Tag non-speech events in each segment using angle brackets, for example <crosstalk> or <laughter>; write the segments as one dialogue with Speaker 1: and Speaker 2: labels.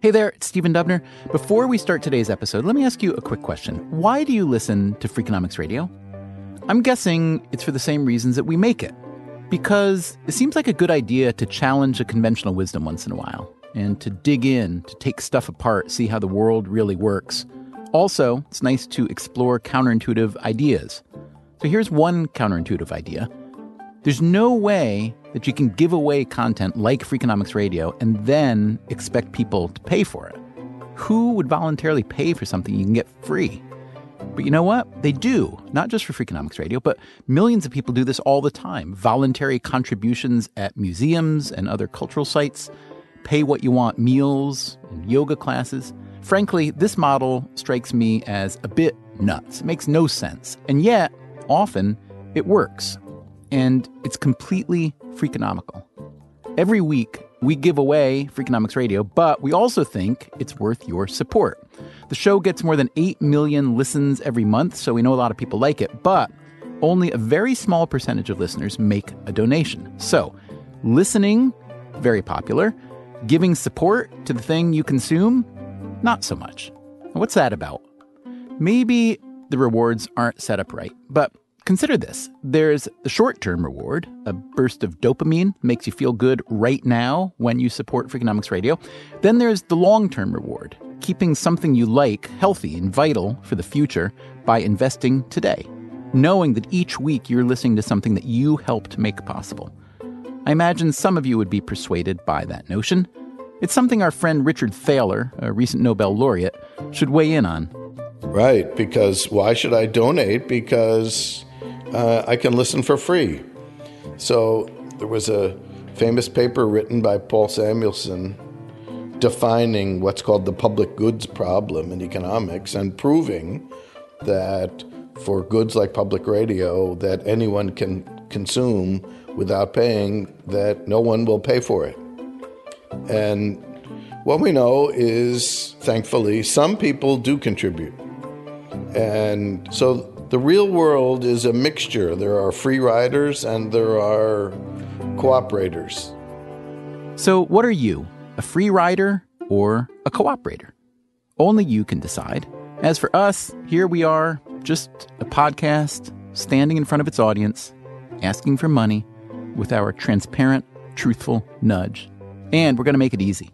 Speaker 1: Hey there, it's Stephen Dubner. Before we start today's episode, let me ask you a quick question. Why do you listen to Freakonomics Radio? I'm guessing it's for the same reasons that we make it. Because it seems like a good idea to challenge a conventional wisdom once in a while, and to dig in, to take stuff apart, see how the world really works. Also, it's nice to explore counterintuitive ideas. So here's one counterintuitive idea there's no way that you can give away content like Freakonomics Radio and then expect people to pay for it. Who would voluntarily pay for something you can get free? But you know what? They do, not just for Freakonomics Radio, but millions of people do this all the time. Voluntary contributions at museums and other cultural sites, pay what you want meals and yoga classes. Frankly, this model strikes me as a bit nuts. It makes no sense. And yet, often, it works and it's completely freakonomical. Every week, we give away Freakonomics Radio, but we also think it's worth your support. The show gets more than 8 million listens every month, so we know a lot of people like it, but only a very small percentage of listeners make a donation. So, listening, very popular. Giving support to the thing you consume, not so much. What's that about? Maybe the rewards aren't set up right, but Consider this there's the short term reward, a burst of dopamine makes you feel good right now when you support Freakonomics Radio. Then there's the long term reward, keeping something you like healthy and vital for the future by investing today, knowing that each week you're listening to something that you helped make possible. I imagine some of you would be persuaded by that notion. It's something our friend Richard Thaler, a recent Nobel laureate, should weigh in on.
Speaker 2: Right, because why should I donate? Because uh, I can listen for free. So there was a famous paper written by Paul Samuelson defining what's called the public goods problem in economics and proving that for goods like public radio that anyone can consume without paying that no one will pay for it. And what we know is thankfully some people do contribute. And so the real world is a mixture. There are free riders and there are cooperators.
Speaker 1: So, what are you, a free rider or a cooperator? Only you can decide. As for us, here we are, just a podcast standing in front of its audience, asking for money with our transparent, truthful nudge. And we're going to make it easy.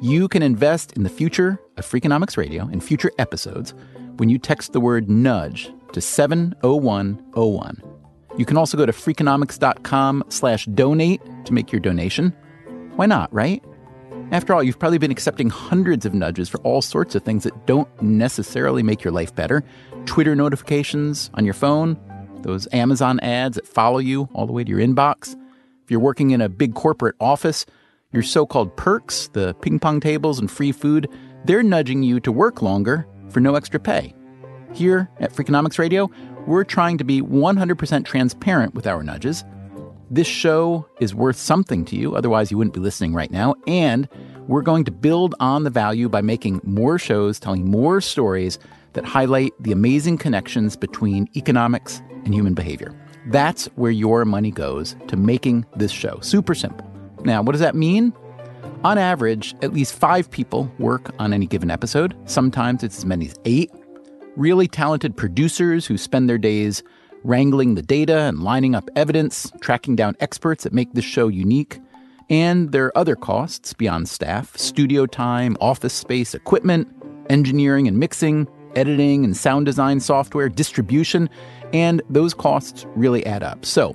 Speaker 1: You can invest in the future of Freakonomics Radio in future episodes when you text the word nudge to 70101. You can also go to freakonomics.com slash donate to make your donation. Why not, right? After all, you've probably been accepting hundreds of nudges for all sorts of things that don't necessarily make your life better. Twitter notifications on your phone, those Amazon ads that follow you all the way to your inbox. If you're working in a big corporate office, your so called perks, the ping pong tables and free food, they're nudging you to work longer for no extra pay. Here at Freakonomics Radio, we're trying to be 100% transparent with our nudges. This show is worth something to you, otherwise, you wouldn't be listening right now. And we're going to build on the value by making more shows, telling more stories that highlight the amazing connections between economics and human behavior. That's where your money goes to making this show. Super simple. Now, what does that mean? On average, at least five people work on any given episode. Sometimes it's as many as eight really talented producers who spend their days wrangling the data and lining up evidence, tracking down experts that make this show unique. And there are other costs beyond staff studio time, office space, equipment, engineering and mixing, editing and sound design software, distribution, and those costs really add up. So,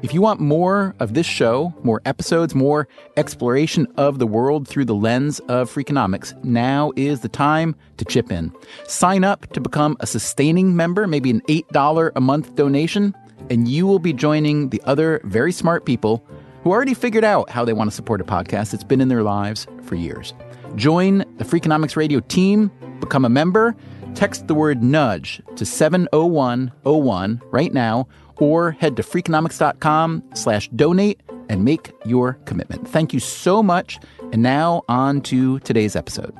Speaker 1: if you want more of this show, more episodes, more exploration of the world through the lens of Freakonomics, now is the time to chip in. Sign up to become a sustaining member, maybe an $8 a month donation, and you will be joining the other very smart people who already figured out how they want to support a podcast that's been in their lives for years. Join the Freakonomics Radio team, become a member, text the word nudge to 70101 right now or head to freakonomics.com slash donate and make your commitment. Thank you so much. And now on to today's episode.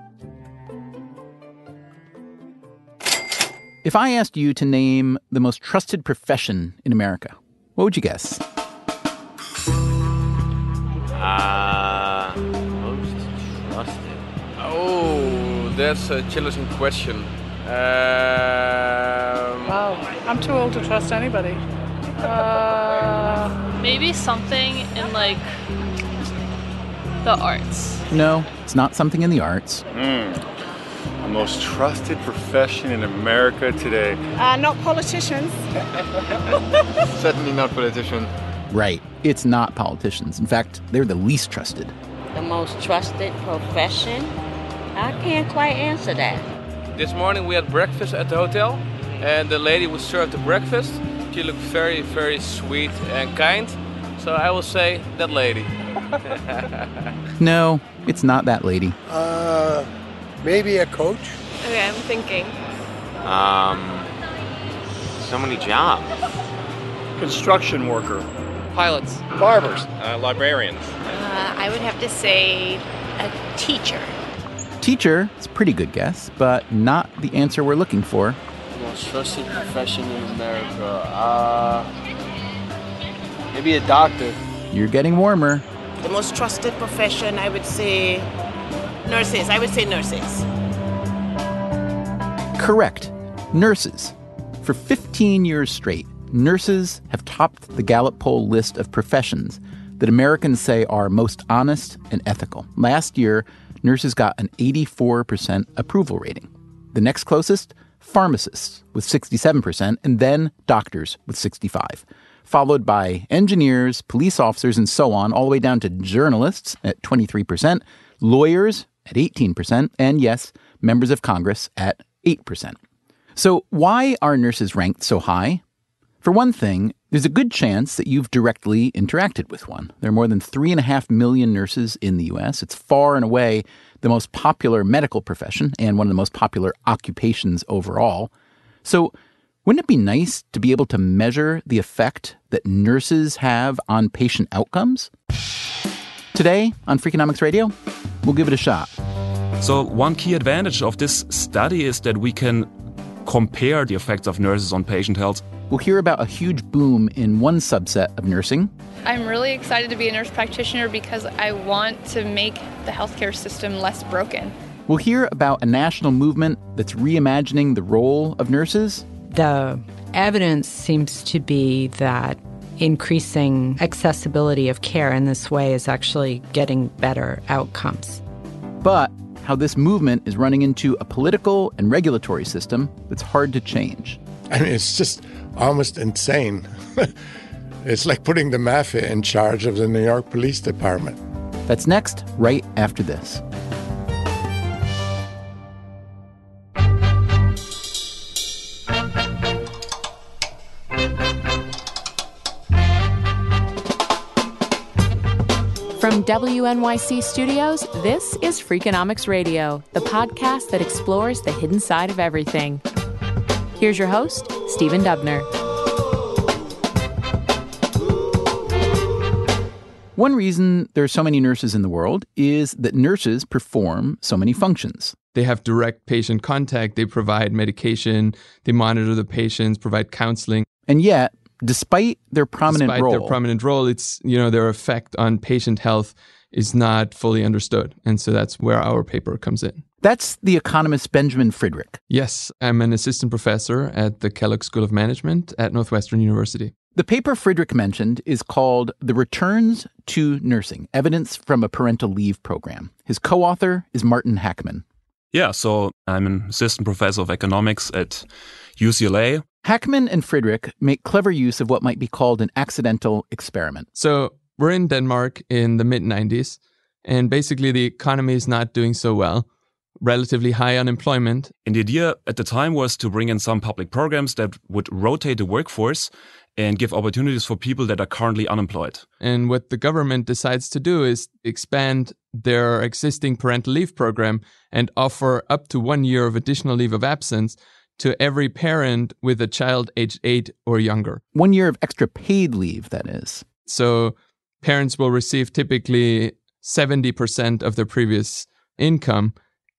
Speaker 1: If I asked you to name the most trusted profession in America, what would you guess?
Speaker 3: Uh, most trusted. Oh, that's a challenging question. Um,
Speaker 4: wow, I'm too old to trust anybody. Uh,
Speaker 5: Maybe something in like the arts.
Speaker 1: No, it's not something in the arts.
Speaker 6: The most trusted profession in America today.
Speaker 7: Uh, not politicians. <laughs>
Speaker 6: Certainly not politicians.
Speaker 1: Right. It's not politicians. In fact, they're the least trusted.
Speaker 8: The most trusted profession? I can't quite answer that.
Speaker 3: This morning we had breakfast at the hotel, and the lady who served the breakfast, she looked very, very sweet and kind. So I will say that lady. <laughs>
Speaker 1: No, it's not that lady.
Speaker 9: Uh, maybe a coach.
Speaker 5: Okay, I'm thinking.
Speaker 10: Um, so many jobs.
Speaker 9: Construction worker.
Speaker 3: Pilots.
Speaker 9: Barbers.
Speaker 10: Uh, librarians.
Speaker 11: Uh, I would have to say a teacher.
Speaker 1: Teacher is a pretty good guess, but not the answer we're looking for.
Speaker 3: Most trusted profession in America. Uh, maybe a doctor.
Speaker 1: You're getting warmer.
Speaker 7: The most trusted profession, I would say nurses. I would say nurses.
Speaker 1: Correct. Nurses. For 15 years straight, nurses have topped the Gallup poll list of professions that Americans say are most honest and ethical. Last year, nurses got an 84% approval rating. The next closest, pharmacists with 67%, and then doctors with 65, followed by engineers, police officers, and so on, all the way down to journalists at 23%, lawyers at 18%, and yes, members of Congress at 8%. So, why are nurses ranked so high? For one thing, there's a good chance that you've directly interacted with one. There are more than 3.5 million nurses in the US. It's far and away the most popular medical profession and one of the most popular occupations overall. So, wouldn't it be nice to be able to measure the effect that nurses have on patient outcomes? Today on Freakonomics Radio, we'll give it a shot.
Speaker 12: So, one key advantage of this study is that we can compare the effects of nurses on patient health.
Speaker 1: We'll hear about a huge boom in one subset of nursing.
Speaker 5: I'm really excited to be a nurse practitioner because I want to make the healthcare system less broken.
Speaker 1: We'll hear about a national movement that's reimagining the role of nurses.
Speaker 13: The evidence seems to be that increasing accessibility of care in this way is actually getting better outcomes.
Speaker 1: But how this movement is running into a political and regulatory system that's hard to change.
Speaker 9: I mean, it's just almost insane. <laughs> it's like putting the mafia in charge of the New York Police Department.
Speaker 1: That's next, right after this.
Speaker 14: From WNYC Studios, this is Freakonomics Radio, the podcast that explores the hidden side of everything. Here's your host, Stephen Dubner.
Speaker 1: One reason there are so many nurses in the world is that nurses perform so many functions.
Speaker 15: They have direct patient contact, they provide medication, they monitor the patients, provide counseling.
Speaker 1: And yet, despite their prominent
Speaker 15: despite
Speaker 1: role,
Speaker 15: their prominent role, it's you know their effect on patient health is not fully understood, and so that's where our paper comes in.
Speaker 1: That's the economist Benjamin Friedrich.
Speaker 15: Yes, I'm an assistant professor at the Kellogg School of Management at Northwestern University.
Speaker 1: The paper Friedrich mentioned is called The Returns to Nursing Evidence from a Parental Leave Program. His co author is Martin Hackmann.
Speaker 12: Yeah, so I'm an assistant professor of economics at UCLA.
Speaker 1: Hackmann and Friedrich make clever use of what might be called an accidental experiment.
Speaker 15: So we're in Denmark in the mid 90s, and basically the economy is not doing so well. Relatively high unemployment.
Speaker 12: And the idea at the time was to bring in some public programs that would rotate the workforce and give opportunities for people that are currently unemployed.
Speaker 15: And what the government decides to do is expand their existing parental leave program and offer up to one year of additional leave of absence to every parent with a child aged eight or younger.
Speaker 1: One year of extra paid leave, that is.
Speaker 15: So parents will receive typically 70% of their previous income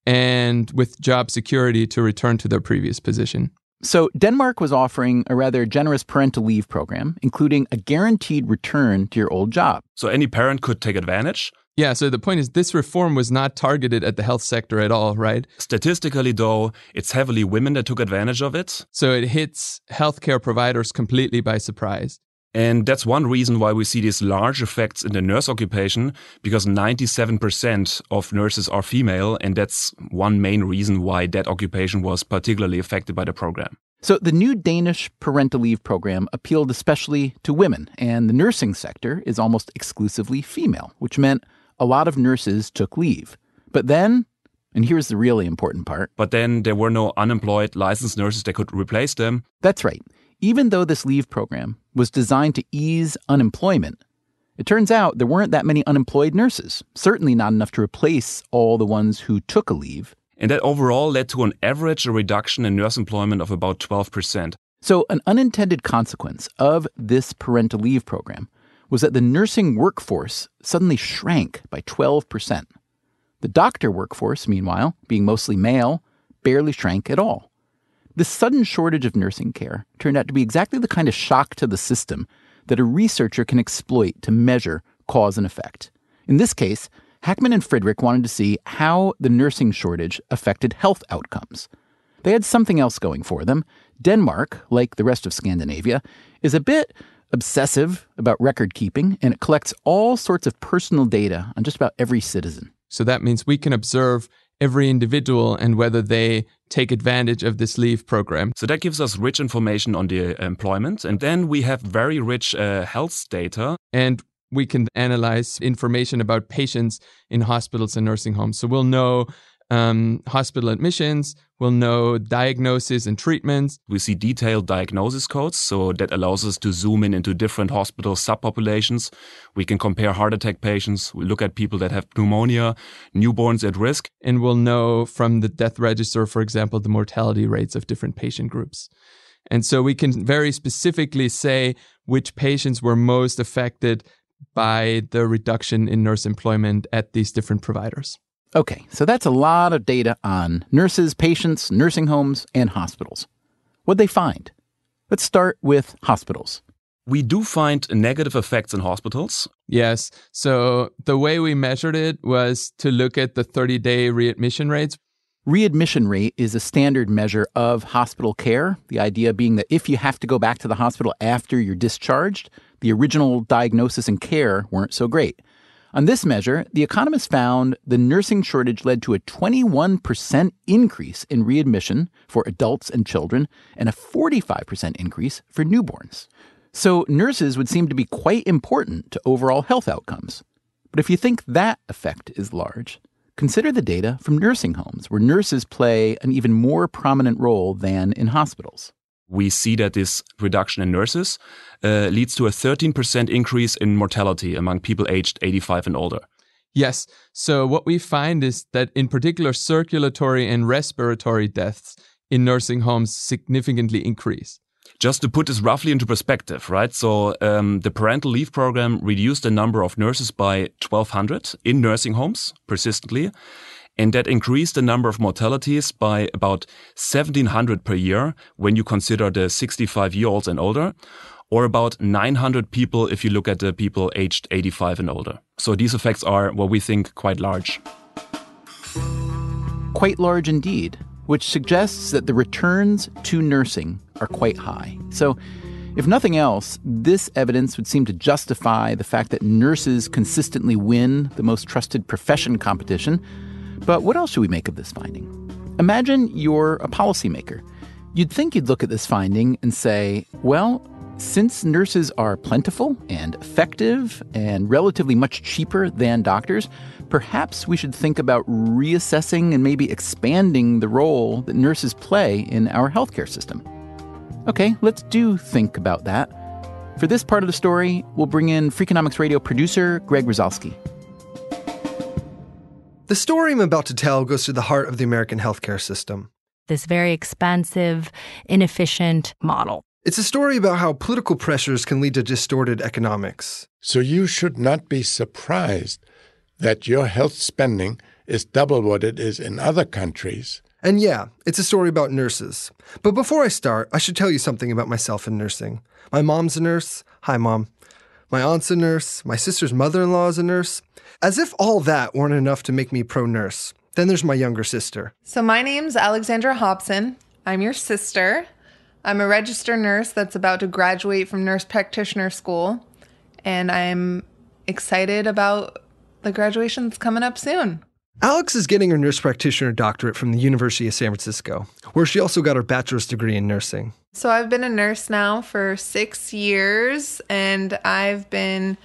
Speaker 15: and with job security to return to their previous position.
Speaker 1: So, Denmark was offering a rather generous parental leave program, including a guaranteed return to your old job.
Speaker 12: So, any parent could take advantage.
Speaker 15: Yeah, so the point is this reform was not targeted at the health sector at all, right?
Speaker 12: Statistically, though, it's heavily women that took advantage of it.
Speaker 15: So it hits healthcare providers completely by surprise.
Speaker 12: And that's one reason why we see these large effects in the nurse occupation, because 97% of nurses are female. And that's one main reason why that occupation was particularly affected by the program.
Speaker 1: So, the new Danish parental leave program appealed especially to women, and the nursing sector is almost exclusively female, which meant a lot of nurses took leave. But then, and here's the really important part.
Speaker 12: But then there were no unemployed licensed nurses that could replace them.
Speaker 1: That's right. Even though this leave program was designed to ease unemployment, it turns out there weren't that many unemployed nurses, certainly not enough to replace all the ones who took a leave.
Speaker 12: And that overall led to an average reduction in nurse employment of about 12%.
Speaker 1: So, an unintended consequence of this parental leave program was that the nursing workforce suddenly shrank by 12%. The doctor workforce, meanwhile, being mostly male, barely shrank at all. This sudden shortage of nursing care turned out to be exactly the kind of shock to the system that a researcher can exploit to measure cause and effect. In this case, Hackmann and Friedrich wanted to see how the nursing shortage affected health outcomes. They had something else going for them. Denmark, like the rest of Scandinavia, is a bit obsessive about record keeping, and it collects all sorts of personal data on just about every citizen.
Speaker 15: So that means we can observe every individual and whether they take advantage of this leave program.
Speaker 12: So that gives us rich information on the employment. And then we have very rich uh, health data.
Speaker 15: And we can analyze information about patients in hospitals and nursing homes. So we'll know um, hospital admissions, we'll know diagnosis and treatments.
Speaker 12: We see detailed diagnosis codes, so that allows us to zoom in into different hospital subpopulations. We can compare heart attack patients, we look at people that have pneumonia, newborns at risk.
Speaker 15: And we'll know from the death register, for example, the mortality rates of different patient groups. And so we can very specifically say which patients were most affected by the reduction in nurse employment at these different providers.
Speaker 1: Okay, so that's a lot of data on nurses, patients, nursing homes, and hospitals. What'd they find? Let's start with hospitals.
Speaker 12: We do find negative effects in hospitals.
Speaker 15: Yes. So the way we measured it was to look at the 30 day readmission rates.
Speaker 1: Readmission rate is a standard measure of hospital care. The idea being that if you have to go back to the hospital after you're discharged, the original diagnosis and care weren't so great. On this measure, the economists found the nursing shortage led to a 21% increase in readmission for adults and children and a 45% increase for newborns. So, nurses would seem to be quite important to overall health outcomes. But if you think that effect is large, consider the data from nursing homes, where nurses play an even more prominent role than in hospitals
Speaker 12: we see that this reduction in nurses uh, leads to a 13% increase in mortality among people aged 85 and older.
Speaker 15: Yes. So, what we find is that, in particular, circulatory and respiratory deaths in nursing homes significantly increase.
Speaker 12: Just to put this roughly into perspective, right? So, um, the parental leave program reduced the number of nurses by 1,200 in nursing homes persistently and that increased the number of mortalities by about 1700 per year when you consider the 65 year olds and older, or about 900 people if you look at the people aged 85 and older. So these effects are what we think quite large.
Speaker 1: Quite large indeed, which suggests that the returns to nursing are quite high. So, if nothing else, this evidence would seem to justify the fact that nurses consistently win the most trusted profession competition but what else should we make of this finding? Imagine you're a policymaker. You'd think you'd look at this finding and say, well, since nurses are plentiful and effective and relatively much cheaper than doctors, perhaps we should think about reassessing and maybe expanding the role that nurses play in our healthcare system. Okay, let's do think about that. For this part of the story, we'll bring in Freakonomics Radio producer Greg Rosalsky.
Speaker 16: The story I'm about to tell goes to the heart of the American healthcare system.
Speaker 17: This very expensive, inefficient model.
Speaker 16: It's a story about how political pressures can lead to distorted economics.
Speaker 9: So you should not be surprised that your health spending is double what it is in other countries.
Speaker 16: And yeah, it's a story about nurses. But before I start, I should tell you something about myself and nursing. My mom's a nurse. Hi, Mom. My aunt's a nurse. My sister's mother in law is a nurse. As if all that weren't enough to make me pro nurse. Then there's my younger sister.
Speaker 18: So, my name's Alexandra Hobson. I'm your sister. I'm a registered nurse that's about to graduate from nurse practitioner school, and I'm excited about the graduation that's coming up soon.
Speaker 16: Alex is getting her nurse practitioner doctorate from the University of San Francisco, where she also got her bachelor's degree in nursing.
Speaker 18: So, I've been a nurse now for six years, and I've been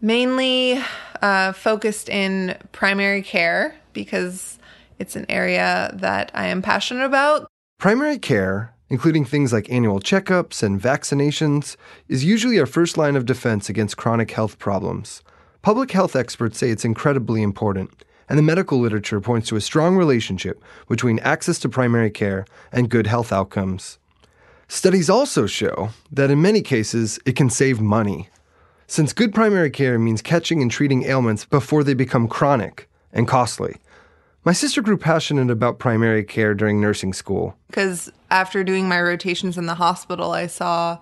Speaker 18: mainly uh, focused in primary care because it's an area that I am passionate about.
Speaker 16: Primary care, including things like annual checkups and vaccinations, is usually our first line of defense against chronic health problems. Public health experts say it's incredibly important, and the medical literature points to a strong relationship between access to primary care and good health outcomes. Studies also show that in many cases it can save money. Since good primary care means catching and treating ailments before they become chronic and costly. My sister grew passionate about primary care during nursing school.
Speaker 18: Because after doing my rotations in the hospital, I saw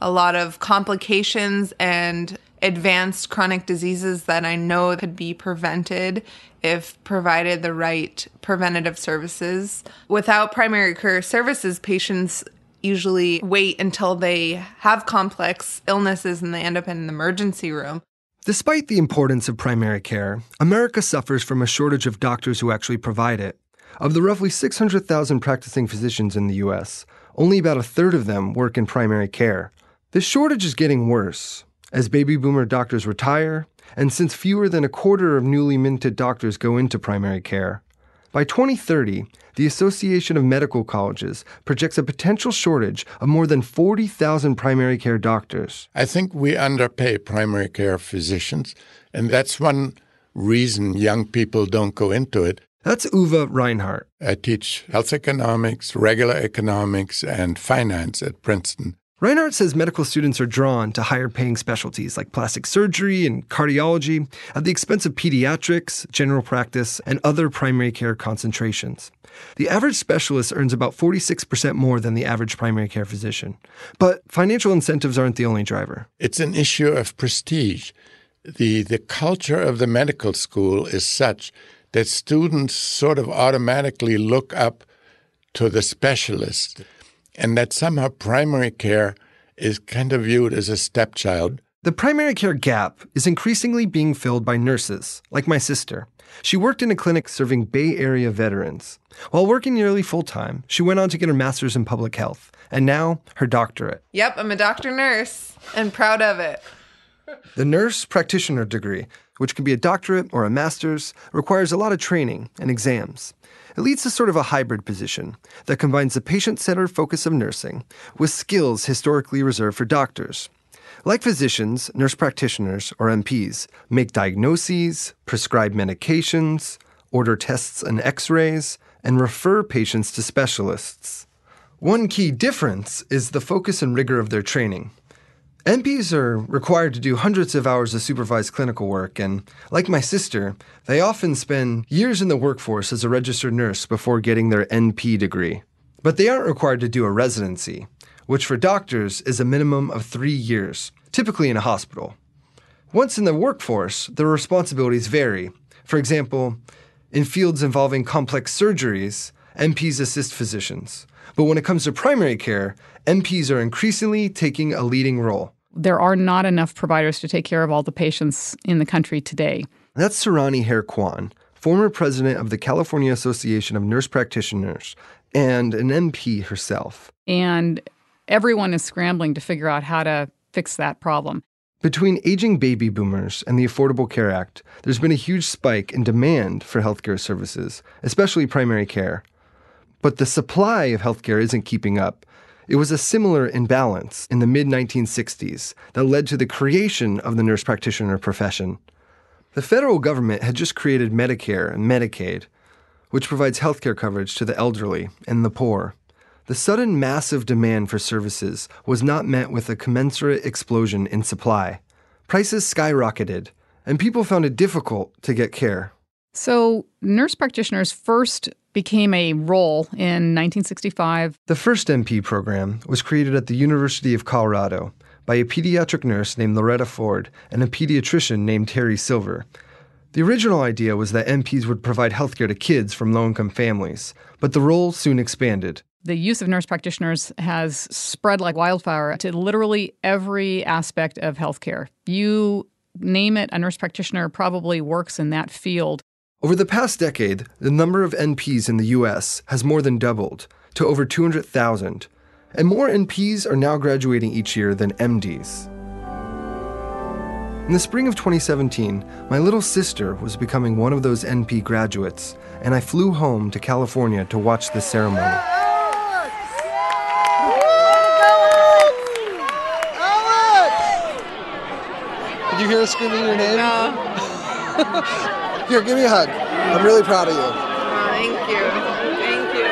Speaker 18: a lot of complications and advanced chronic diseases that I know could be prevented if provided the right preventative services. Without primary care services, patients usually wait until they have complex illnesses and they end up in an emergency room.
Speaker 16: Despite the importance of primary care, America suffers from a shortage of doctors who actually provide it. Of the roughly 600,000 practicing physicians in the U.S., only about a third of them work in primary care. This shortage is getting worse as baby boomer doctors retire, and since fewer than a quarter of newly minted doctors go into primary care. By 2030, the Association of Medical Colleges projects a potential shortage of more than 40,000 primary care doctors.
Speaker 9: I think we underpay primary care physicians, and that's one reason young people don't go into it.
Speaker 16: That's Uwe Reinhardt.
Speaker 9: I teach health economics, regular economics, and finance at Princeton.
Speaker 16: Reinhardt says medical students are drawn to higher paying specialties like plastic surgery and cardiology at the expense of pediatrics, general practice, and other primary care concentrations. The average specialist earns about 46% more than the average primary care physician. But financial incentives aren't the only driver.
Speaker 9: It's an issue of prestige. The, the culture of the medical school is such that students sort of automatically look up to the specialist and that somehow primary care is kind of viewed as a stepchild.
Speaker 16: The primary care gap is increasingly being filled by nurses, like my sister. She worked in a clinic serving Bay Area veterans. While working nearly full time, she went on to get her master's in public health, and now her doctorate.
Speaker 18: Yep, I'm a doctor nurse and proud of it.
Speaker 16: The nurse practitioner degree, which can be a doctorate or a master's, requires a lot of training and exams. It leads to sort of a hybrid position that combines the patient centered focus of nursing with skills historically reserved for doctors. Like physicians, nurse practitioners, or NPs make diagnoses, prescribe medications, order tests and x rays, and refer patients to specialists. One key difference is the focus and rigor of their training. NPs are required to do hundreds of hours of supervised clinical work, and like my sister, they often spend years in the workforce as a registered nurse before getting their NP degree. But they aren't required to do a residency, which for doctors is a minimum of three years, typically in a hospital. Once in the workforce, their responsibilities vary. For example, in fields involving complex surgeries, NPs assist physicians. But when it comes to primary care, NPs are increasingly taking a leading role.
Speaker 4: There are not enough providers to take care of all the patients in the country today.
Speaker 16: That's Sarani Hare Kwan, former president of the California Association of Nurse Practitioners and an NP herself.
Speaker 4: And everyone is scrambling to figure out how to fix that problem.
Speaker 16: Between aging baby boomers and the Affordable Care Act, there's been a huge spike in demand for healthcare services, especially primary care. But the supply of healthcare isn't keeping up. It was a similar imbalance in the mid 1960s that led to the creation of the nurse practitioner profession. The federal government had just created Medicare and Medicaid, which provides healthcare coverage to the elderly and the poor. The sudden massive demand for services was not met with a commensurate explosion in supply. Prices skyrocketed, and people found it difficult to get care.
Speaker 4: So, nurse practitioners first became a role in 1965.
Speaker 16: The first NP program was created at the University of Colorado by a pediatric nurse named Loretta Ford and a pediatrician named Henry Silver. The original idea was that NPs would provide healthcare to kids from low income families, but the role soon expanded.
Speaker 4: The use of nurse practitioners has spread like wildfire to literally every aspect of healthcare. You name it, a nurse practitioner probably works in that field.
Speaker 16: Over the past decade, the number of NPs in the US has more than doubled to over 200,000, and more NPs are now graduating each year than MDs. In the spring of 2017, my little sister was becoming one of those NP graduates, and I flew home to California to watch the ceremony.
Speaker 19: Did you hear her screaming your name? No. <laughs> <laughs> Here, give me a hug. I'm really proud of you.
Speaker 18: thank you. Thank you.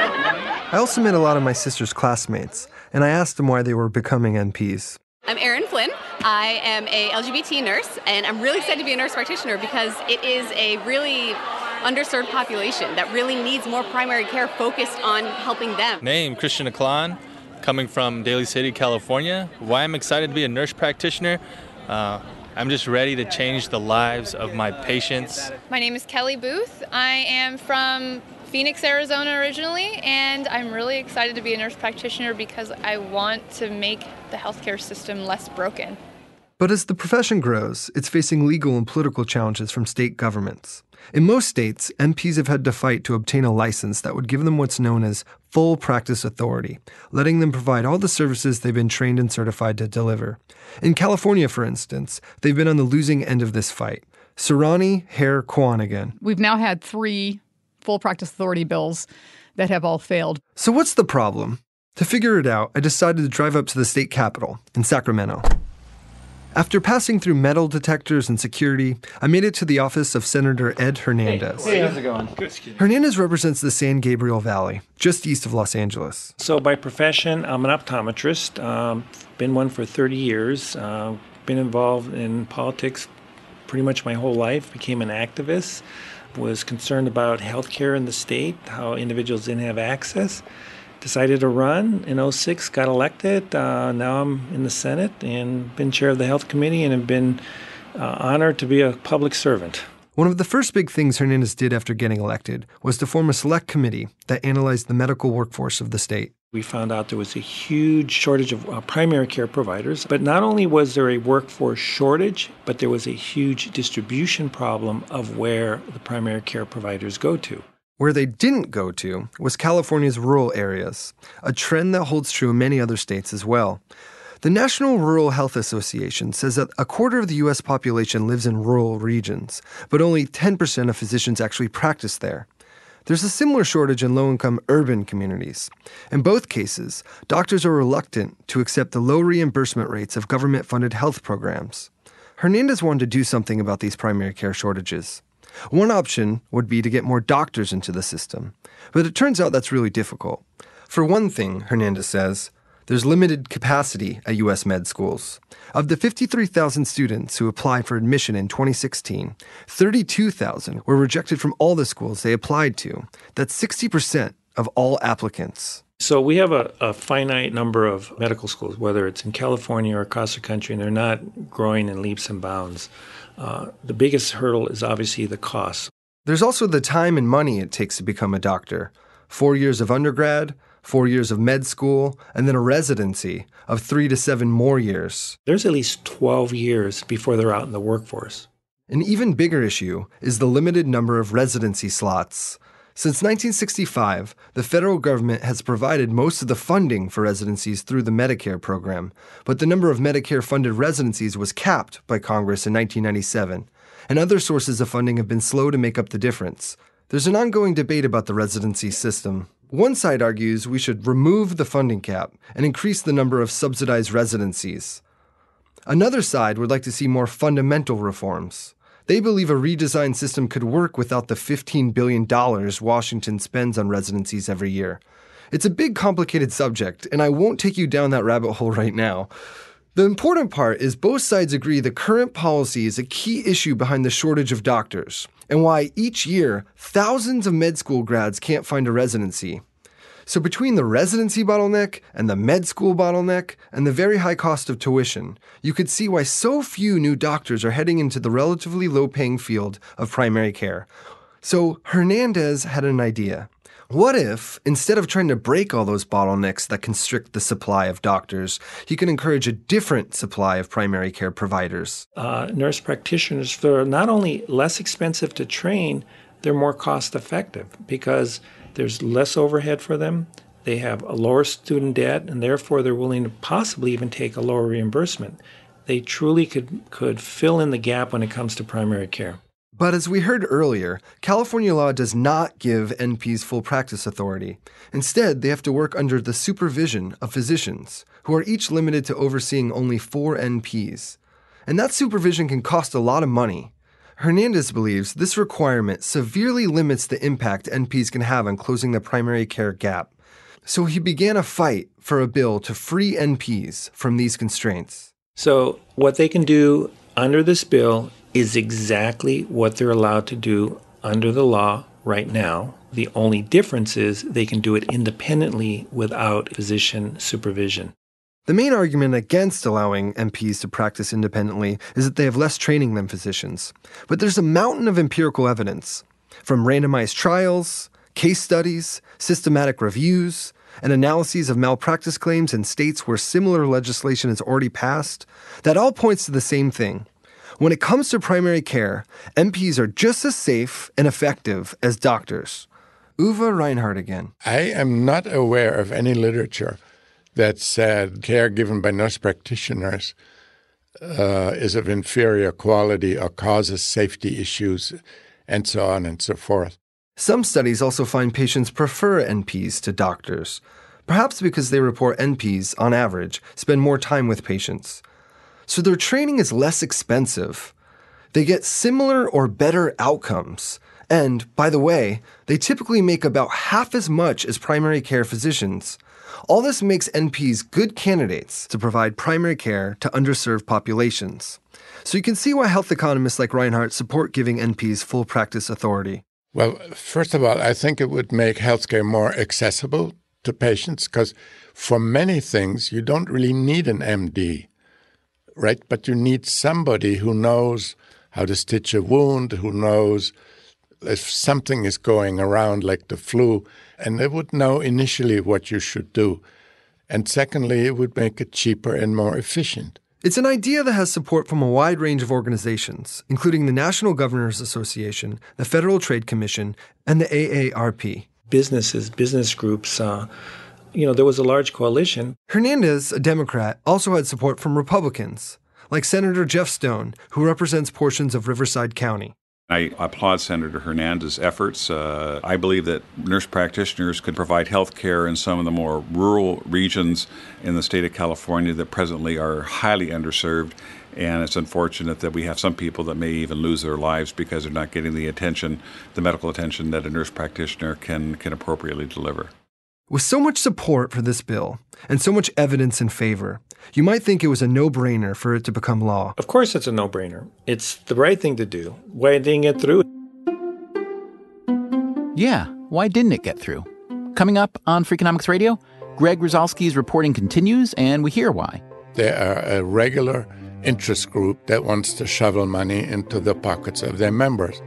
Speaker 16: I also met a lot of my sister's classmates, and I asked them why they were becoming NPs.
Speaker 20: I'm Erin Flynn. I am a LGBT nurse, and I'm really excited to be a nurse practitioner because it is a really underserved population that really needs more primary care focused on helping them.
Speaker 21: Name Christian Aklan, coming from Daly City, California. Why I'm excited to be a nurse practitioner? Uh, I'm just ready to change the lives of my patients.
Speaker 5: My name is Kelly Booth. I am from Phoenix, Arizona originally, and I'm really excited to be a nurse practitioner because I want to make the healthcare system less broken.
Speaker 16: But as the profession grows, it's facing legal and political challenges from state governments. In most states, NPs have had to fight to obtain a license that would give them what's known as full practice authority, letting them provide all the services they've been trained and certified to deliver. In California, for instance, they've been on the losing end of this fight. Serrani, Hare, Kwan again.
Speaker 4: We've now had three full practice authority bills that have all failed.
Speaker 16: So, what's the problem? To figure it out, I decided to drive up to the state capitol in Sacramento. After passing through metal detectors and security, I made it to the office of Senator Ed Hernandez.
Speaker 22: Hey, how's it going? Good.
Speaker 16: Hernandez represents the San Gabriel Valley, just east of Los Angeles.
Speaker 22: So, by profession, I'm an optometrist. Um, been one for 30 years. Uh, been involved in politics pretty much my whole life. Became an activist. Was concerned about healthcare in the state, how individuals didn't have access decided to run in 06 got elected uh, now i'm in the senate and been chair of the health committee and have been uh, honored to be a public servant
Speaker 16: one of the first big things hernandez did after getting elected was to form a select committee that analyzed the medical workforce of the state
Speaker 22: we found out there was a huge shortage of uh, primary care providers. But not only was there a workforce shortage, but there was a huge distribution problem of where the primary care providers go to.
Speaker 16: Where they didn't go to was California's rural areas, a trend that holds true in many other states as well. The National Rural Health Association says that a quarter of the U.S. population lives in rural regions, but only 10% of physicians actually practice there. There's a similar shortage in low income urban communities. In both cases, doctors are reluctant to accept the low reimbursement rates of government funded health programs. Hernandez wanted to do something about these primary care shortages. One option would be to get more doctors into the system, but it turns out that's really difficult. For one thing, Hernandez says, there's limited capacity at U.S. med schools. Of the 53,000 students who applied for admission in 2016, 32,000 were rejected from all the schools they applied to. That's 60% of all applicants.
Speaker 22: So we have a, a, finite number of medical schools, whether it's in California or across the country, and they're not growing in leaps and bounds. Uh, the biggest hurdle is obviously the cost.
Speaker 16: There's also the time and money it takes to become a doctor four years of undergrad, four years of med school, and then a residency of three to seven more years.
Speaker 22: There's at least 12 years before they're out in the workforce.
Speaker 16: An even bigger issue is the limited number of residency slots. Since 1965, the federal government has provided most of the funding for residencies through the Medicare program, but the number of Medicare funded residencies was capped by Congress in 1997, and other sources of funding have been slow to make up the difference. There's an ongoing debate about the residency system. One side argues we should remove the funding cap and increase the number of subsidized residencies. Another side would like to see more fundamental reforms. They believe a redesigned system could work without the $15 billion Washington spends on residencies every year. It's a big, complicated subject, and I won't take you down that rabbit hole right now. The important part is both sides agree the current policy is a key issue behind the shortage of doctors, and why each year thousands of med school grads can't find a residency. So, between the residency bottleneck and the med school bottleneck and the very high cost of tuition, you could see why so few new doctors are heading into the relatively low paying field of primary care. So, Hernandez had an idea. What if, instead of trying to break all those bottlenecks that constrict the supply of doctors, he could encourage a different supply of primary care providers?
Speaker 22: Uh, nurse practitioners, they're not only less expensive to train, they're more cost effective because there's less overhead for them. They have a lower student debt, and therefore they're willing to possibly even take a lower reimbursement. They truly could, could fill in the gap when it comes to primary care.
Speaker 16: But as we heard earlier, California law does not give NPs full practice authority. Instead, they have to work under the supervision of physicians, who are each limited to overseeing only four NPs. And that supervision can cost a lot of money. Hernandez believes this requirement severely limits the impact NPs can have on closing the primary care gap. So he began a fight for a bill to free NPs from these constraints.
Speaker 22: So, what they can do under this bill is exactly what they're allowed to do under the law right now. The only difference is they can do it independently without physician supervision.
Speaker 16: The main argument against allowing NPs to practice independently is that they have less training than physicians. But there's a mountain of empirical evidence from randomized trials, case studies, systematic reviews, and analyses of malpractice claims in states where similar legislation is already passed that all points to the same thing. When it comes to primary care, NPs are just as safe and effective as doctors. Uwe Reinhardt again.
Speaker 9: I am not aware of any literature that said care given by nurse practitioners uh, is of inferior quality or causes safety issues, and so on and so forth.
Speaker 16: Some studies also find patients prefer NPs to doctors, perhaps because they report NPs, on average, spend more time with patients. So their training is less expensive. They get similar or better outcomes. And, by the way, they typically make about half as much as primary care physicians. All this makes NPs good candidates to provide primary care to underserved populations. So you can see why health economists like Reinhardt support giving NPs full practice authority.
Speaker 9: Well, first of all, I think it would make healthcare more accessible to patients because for many things, you don't really need an MD right? But you need somebody who knows how to stitch a wound, who knows if something is going around like the flu, and they would know initially what you should do. And secondly, it would make it cheaper and more efficient.
Speaker 16: It's an idea that has support from a wide range of organizations, including the National Governors Association, the Federal Trade Commission, and the AARP.
Speaker 22: Businesses, business groups, uh, you know, there was a large coalition.
Speaker 16: Hernandez, a Democrat, also had support from Republicans, like Senator Jeff Stone, who represents portions of Riverside County.
Speaker 23: I applaud Senator Hernandez's efforts. Uh, I believe that nurse practitioners could provide health care in some of the more rural regions in the state of California that presently are highly underserved. And it's unfortunate that we have some people that may even lose their lives because they're not getting the attention, the medical attention that a nurse practitioner can, can appropriately deliver.
Speaker 16: With so much support for this bill and so much evidence in favor, you might think it was a no brainer for it to become law.
Speaker 22: Of course, it's a no brainer. It's the right thing to do. Why didn't it get through?
Speaker 1: Yeah, why didn't it get through? Coming up on Freakonomics Radio, Greg Rosalsky's reporting continues, and we hear why.
Speaker 9: They are a regular interest group that wants to shovel money into the pockets of their members.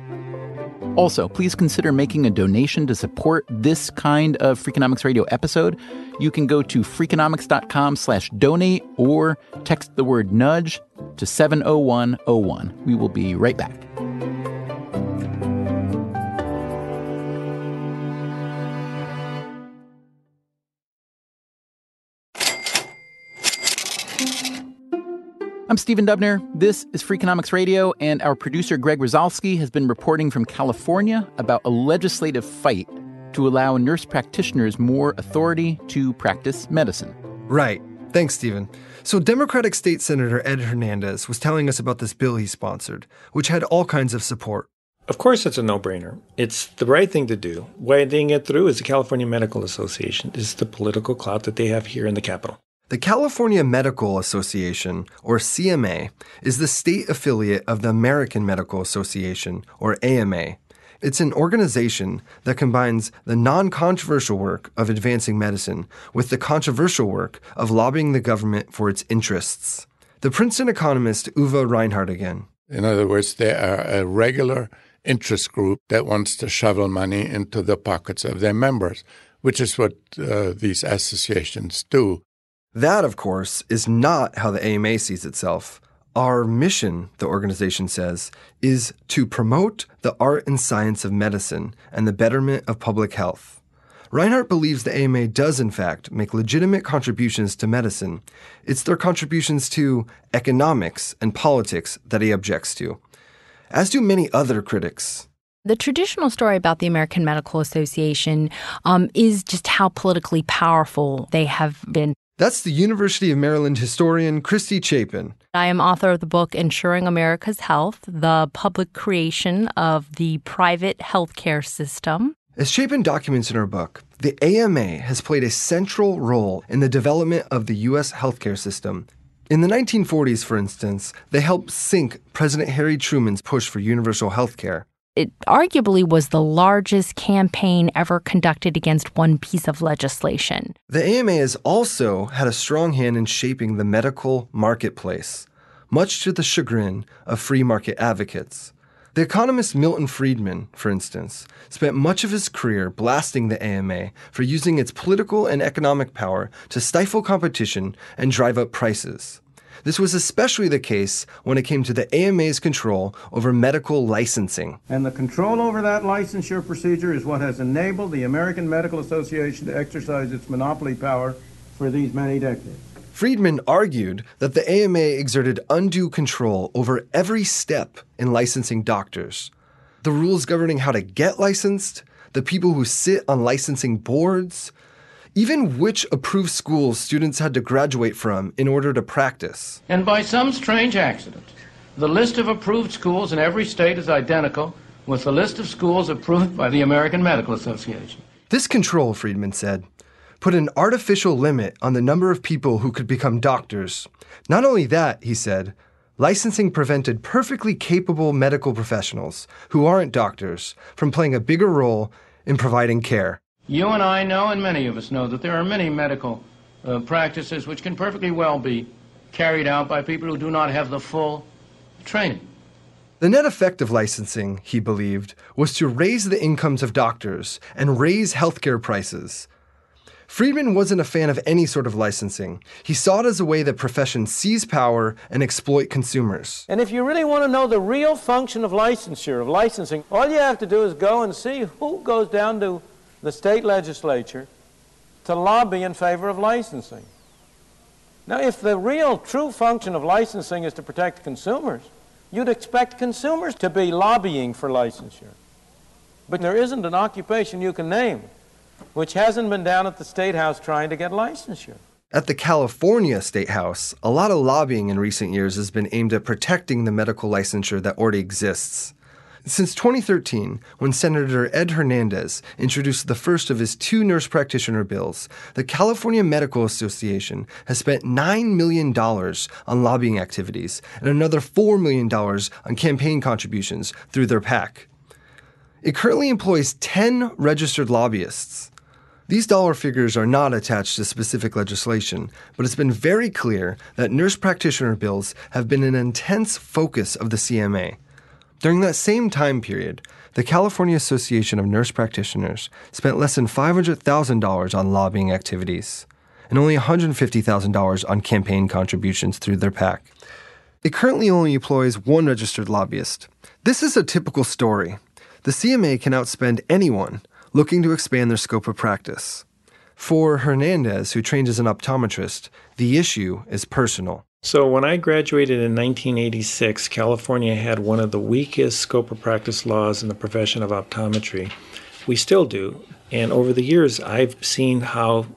Speaker 1: Also, please consider making a donation to support this kind of Freakonomics Radio episode. You can go to freakonomics.com slash donate or text the word nudge to 70101. We will be right back. I'm Stephen Dubner. This is Freakonomics Radio, and our producer Greg Rosalsky has been reporting from California about a legislative fight to allow nurse practitioners more authority to practice medicine.
Speaker 16: Right. Thanks, Stephen. So, Democratic State Senator Ed Hernandez was telling us about this bill he sponsored, which had all kinds of support.
Speaker 22: Of course, it's a no brainer. It's the right thing to do. Why it didn't get through is the California Medical Association. This is the political clout that they have here in the Capitol.
Speaker 16: The California Medical Association, or CMA, is the state affiliate of the American Medical Association, or AMA. It's an organization that combines the non controversial work of advancing medicine with the controversial work of lobbying the government for its interests. The Princeton economist Uwe Reinhardt again.
Speaker 9: In other words, they are a regular interest group that wants to shovel money into the pockets of their members, which is what uh, these associations do.
Speaker 16: That, of course, is not how the AMA sees itself. Our mission, the organization says, is to promote the art and science of medicine and the betterment of public health. Reinhardt believes the AMA does, in fact, make legitimate contributions to medicine. It's their contributions to economics and politics that he objects to, as do many other critics.
Speaker 17: The traditional story about the American Medical Association um, is just how politically powerful they have been.
Speaker 16: That's the University of Maryland historian Christy Chapin.
Speaker 17: I am author of the book Ensuring America's Health The Public Creation of the Private Healthcare System.
Speaker 16: As Chapin documents in her book, the AMA has played a central role in the development of the U.S. healthcare system. In the 1940s, for instance, they helped sink President Harry Truman's push for universal health care.
Speaker 17: It arguably was the largest campaign ever conducted against one piece of legislation.
Speaker 16: The AMA has also had a strong hand in shaping the medical marketplace, much to the chagrin of free market advocates. The economist Milton Friedman, for instance, spent much of his career blasting the AMA for using its political and economic power to stifle competition and drive up prices. This was especially the case when it came to the AMA's control over medical licensing.
Speaker 24: And the control over that licensure procedure is what has enabled the American Medical Association to exercise its monopoly power for these many decades.
Speaker 16: Friedman argued that the AMA exerted undue control over every step in licensing doctors. The rules governing how to get licensed, the people who sit on licensing boards, even which approved schools students had to graduate from in order to practice.
Speaker 24: And by some strange accident, the list of approved schools in every state is identical with the list of schools approved by the American Medical Association.
Speaker 16: This control, Friedman said, put an artificial limit on the number of people who could become doctors. Not only that, he said, licensing prevented perfectly capable medical professionals who aren't doctors from playing a bigger role in providing care.
Speaker 24: You and I know, and many of us know, that there are many medical uh, practices which can perfectly well be carried out by people who do not have the full training.
Speaker 16: The net effect of licensing, he believed, was to raise the incomes of doctors and raise healthcare prices. Friedman wasn't a fan of any sort of licensing. He saw it as a way that professions seize power and exploit consumers.
Speaker 24: And if you really want to know the real function of licensure, of licensing, all you have to do is go and see who goes down to the state legislature to lobby in favor of licensing. Now, if the real true function of licensing is to protect consumers, you'd expect consumers to be lobbying for licensure. But there isn't an occupation you can name which hasn't been down at the State House trying to get licensure.
Speaker 16: At the California State House, a lot of lobbying in recent years has been aimed at protecting the medical licensure that already exists. Since 2013, when Senator Ed Hernandez introduced the first of his two nurse practitioner bills, the California Medical Association has spent $9 million on lobbying activities and another $4 million on campaign contributions through their PAC. It currently employs 10 registered lobbyists. These dollar figures are not attached to specific legislation, but it's been very clear that nurse practitioner bills have been an intense focus of the CMA. During that same time period, the California Association of Nurse Practitioners spent less than $500,000 on lobbying activities and only $150,000 on campaign contributions through their PAC. It currently only employs one registered lobbyist. This is a typical story. The CMA can outspend anyone looking to expand their scope of practice. For Hernandez, who trained as an optometrist, the issue is personal.
Speaker 22: So, when I graduated in 1986, California had one of the weakest scope of practice laws in the profession of optometry. We still do. And over the years, I've seen how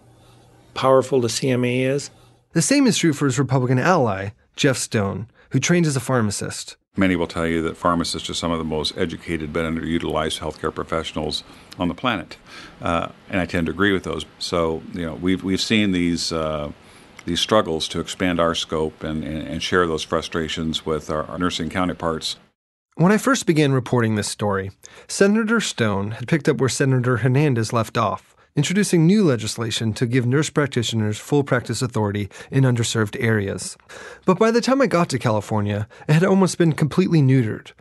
Speaker 22: powerful the CMA is.
Speaker 16: The same is true for his Republican ally, Jeff Stone, who trained as a pharmacist.
Speaker 23: Many will tell you that pharmacists are some of the most educated but underutilized healthcare professionals on the planet, uh, and I tend to agree with those. So, you know, we've we've seen these uh, these struggles to expand our scope and, and, and share those frustrations with our, our nursing counterparts.
Speaker 16: When I first began reporting this story, Senator Stone had picked up where Senator Hernandez left off, introducing new legislation to give nurse practitioners full practice authority in underserved areas. But by the time I got to California, it had almost been completely neutered.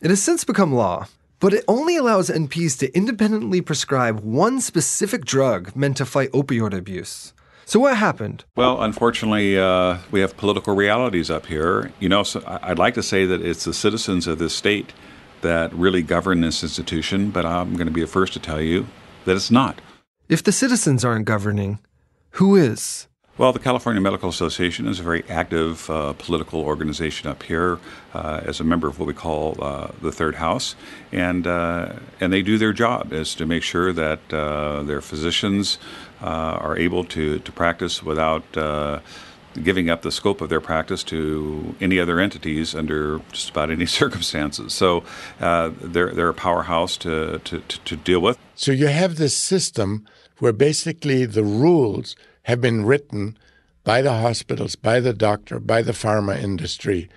Speaker 16: It has since become law, but it only allows NPs to independently prescribe one specific drug meant to fight opioid abuse. So, what happened?
Speaker 23: Well, unfortunately, uh, we have political realities up here. You know, so I'd like to say that it's the citizens of this state that really govern this institution, but I'm going to be the first to tell you that it's not.
Speaker 16: If the citizens aren't governing, who is?
Speaker 23: Well, the California Medical Association is a very active uh, political organization up here uh, as a member of what we call uh, the Third House, and uh, and they do their job is to make sure that uh, their physicians Uh, are able to to practice without. Uh, giving up the scope of their practice to any other entities under just about any <laughs> circumstances. So uh, they're, they're a powerhouse to, to, to deal with.
Speaker 9: So you have this system where basically the rules have been written by the hospitals, by the doctor, by the pharma industry,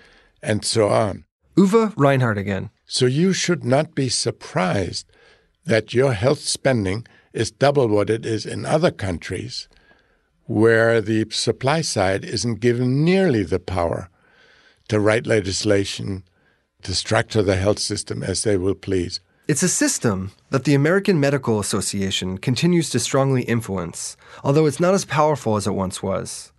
Speaker 9: and so on.
Speaker 16: Uwe Reinhardt again.
Speaker 9: So you should not be surprised that your health spending is double what it is in other countries where the supply side isn't given nearly the power to write legislation, to structure the health system as they will please.
Speaker 16: It's a system that the American Medical Association continues to strongly influence, although it's not as powerful as it once was.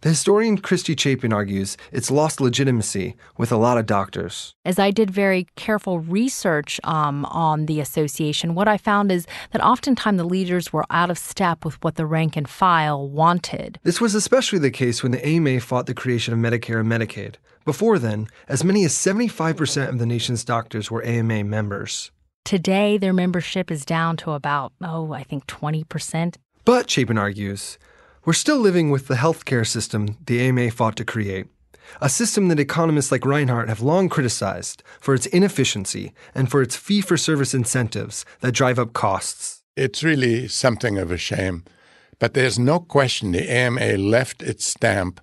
Speaker 16: The historian Christy Chapin argues it's lost legitimacy with a lot of doctors.
Speaker 17: As I did very careful research um, on the association, what I found is that oftentimes the leaders were out of step with what the rank and file wanted.
Speaker 16: This was especially the case when the AMA fought the creation of Medicare and Medicaid. Before then, as many as 75% of the nation's doctors were AMA members.
Speaker 17: Today, their membership is down to about, oh, I think 20%.
Speaker 16: But, Chapin argues, we're still living with the healthcare system the AMA fought to create. A system that economists like Reinhardt have long criticized for its inefficiency and for its fee for service incentives that drive up costs.
Speaker 9: It's really something of a shame. But there's no question the AMA left its stamp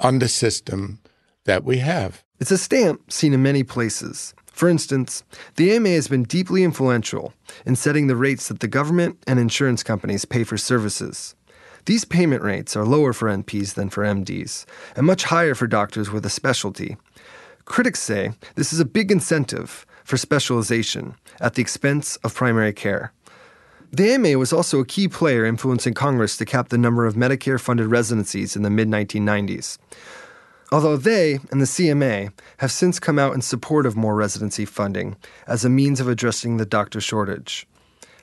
Speaker 9: on the system that we have.
Speaker 16: It's a stamp seen in many places. For instance, the AMA has been deeply influential in setting the rates that the government and insurance companies pay for services. These payment rates are lower for NPs than for MDs, and much higher for doctors with a specialty. Critics say this is a big incentive for specialization at the expense of primary care. The AMA was also a key player influencing Congress to cap the number of Medicare funded residencies in the mid 1990s although they and the CMA have since come out in support of more residency funding as a means of addressing the doctor shortage.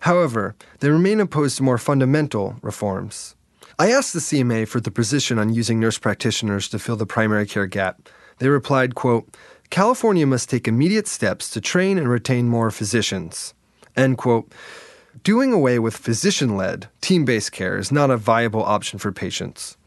Speaker 16: However, they remain opposed to more fundamental reforms. I asked the CMA for the position on using nurse practitioners to fill the primary care gap. They replied, quote, California must take immediate steps to train and retain more physicians. End quote. Doing away with physician led, team based care is not a viable option for patients.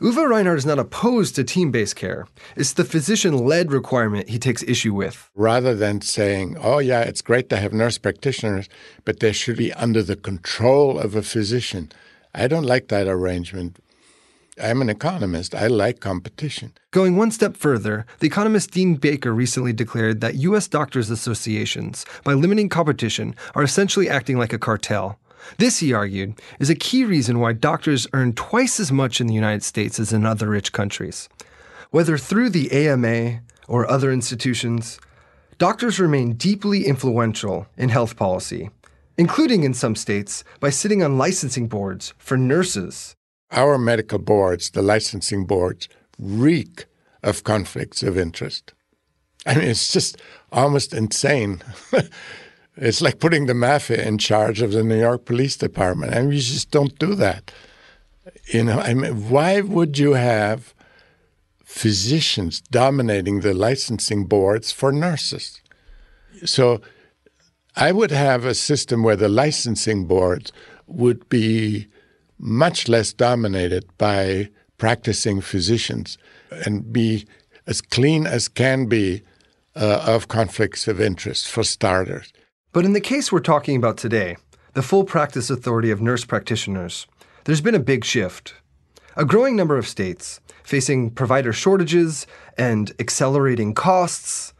Speaker 16: Uwe Reinhardt is not opposed to team based care. It's the physician led requirement he takes issue with.
Speaker 9: Rather than saying, oh, yeah, it's great to have nurse practitioners, but they should be under the control of a physician. I don't like that arrangement. I'm an economist. I like competition.
Speaker 16: Going one step further, the economist Dean Baker recently declared that U.S. doctors' associations, by limiting competition, are essentially acting like a cartel. This, he argued, is a key reason why doctors earn twice as much in the United States as in other rich countries. Whether through the AMA or other institutions, doctors remain deeply influential in health policy, including in some states by sitting on licensing boards for nurses.
Speaker 9: Our medical boards, the licensing boards, reek of conflicts of interest. I mean, it's just almost insane. <laughs> It's like putting the mafia in charge of the New York Police Department. I mean, you just don't do that. You know, I mean, why would you have physicians dominating the licensing boards for nurses? So I would have a system where the licensing boards would be much less dominated by practicing physicians and be as clean as can be uh, of conflicts of interest for starters.
Speaker 16: But in the case we're talking about today, the full practice authority of nurse practitioners, there's been a big shift. A growing number of states, facing provider shortages and accelerating costs,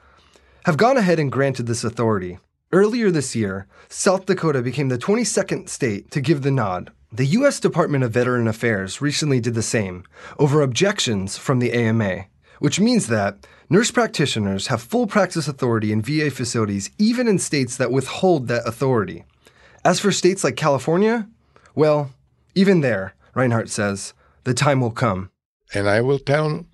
Speaker 16: have gone ahead and granted this authority. Earlier this year, South Dakota became the 22nd state to give the nod. The U.S. Department of Veteran Affairs recently did the same over objections from the AMA, which means that nurse practitioners have full practice authority in VA facilities even in states that withhold that authority. As for states like California, well, even there, Reinhardt says, the time will come.
Speaker 9: And I will tell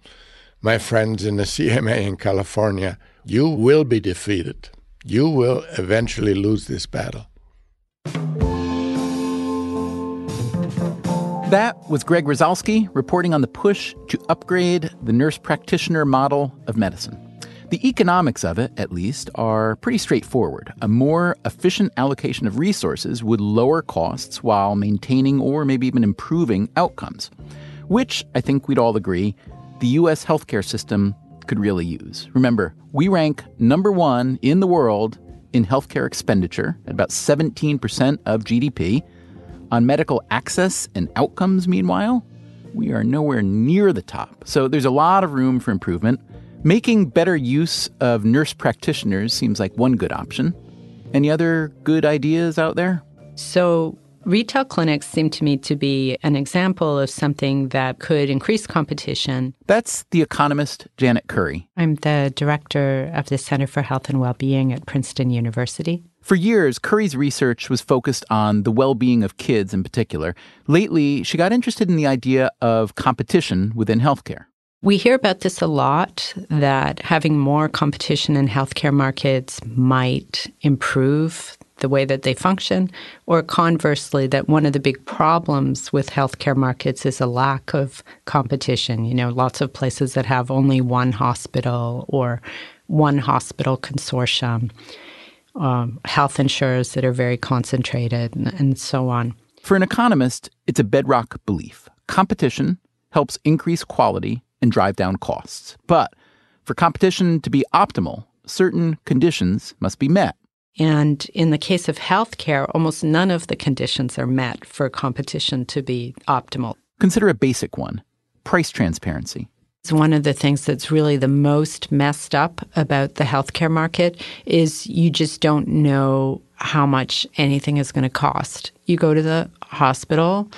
Speaker 9: my friends in the <laughs> CMA in California, you will be defeated. You will eventually lose this battle.
Speaker 1: That was Greg Rosalsky reporting on the push to upgrade the nurse practitioner model of medicine. The economics of it, at least, are pretty straightforward. A more efficient allocation of resources would lower costs while maintaining or maybe even improving outcomes, which I think we'd all agree the U.S. healthcare system could really use. Remember, we rank number one in the world in healthcare expenditure at about 17% of GDP. On medical access and outcomes, meanwhile, we are nowhere near the top. So there's a lot of room for improvement. Making better use of nurse practitioners seems like one good option. Any other good ideas out there?
Speaker 13: So, Retail clinics seem to me to be an example of something that could increase competition.
Speaker 1: That's the economist Janet Currie.
Speaker 13: I'm the director of the Center for Health and Wellbeing at Princeton University.
Speaker 1: For years, Currie's research was focused on the well being of kids in particular. Lately, she got interested in the idea of competition within healthcare.
Speaker 13: We hear about this a lot that having more competition in healthcare markets might improve the way that they function, or conversely, that one of the big problems with healthcare markets is a lack of competition. You know, lots of places that have only one hospital or one hospital consortium, um, health insurers that are very concentrated, and, and so on.
Speaker 1: For an economist, it's a bedrock belief. Competition helps increase quality and drive down costs. But for competition to be optimal, certain conditions must be met.
Speaker 13: And in the case of healthcare, almost none of the conditions are met for competition to be optimal.
Speaker 1: Consider a basic one price transparency.
Speaker 13: It's one of the things that's really the most messed up about the healthcare market is you just don't know how much anything is going to cost. You go to the hospital,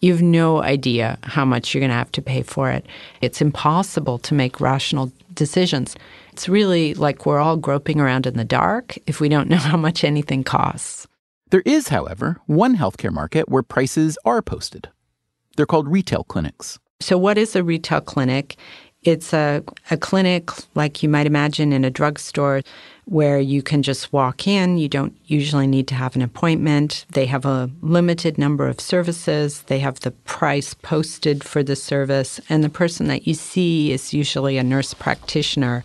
Speaker 13: you have no idea how much you're going to have to pay for it. It's impossible to make rational decisions. It's really like we're all groping around in the dark if we don't <laughs> know how much anything costs.
Speaker 1: There is, however, one healthcare market where prices are posted. They're called retail clinics.
Speaker 13: So, what is a retail clinic? It's a, a clinic like you might imagine in a drugstore where you can just walk in. You don't usually need to have an appointment. They have a limited number of services. They have the price posted for the service. And the person that you see is usually a nurse practitioner.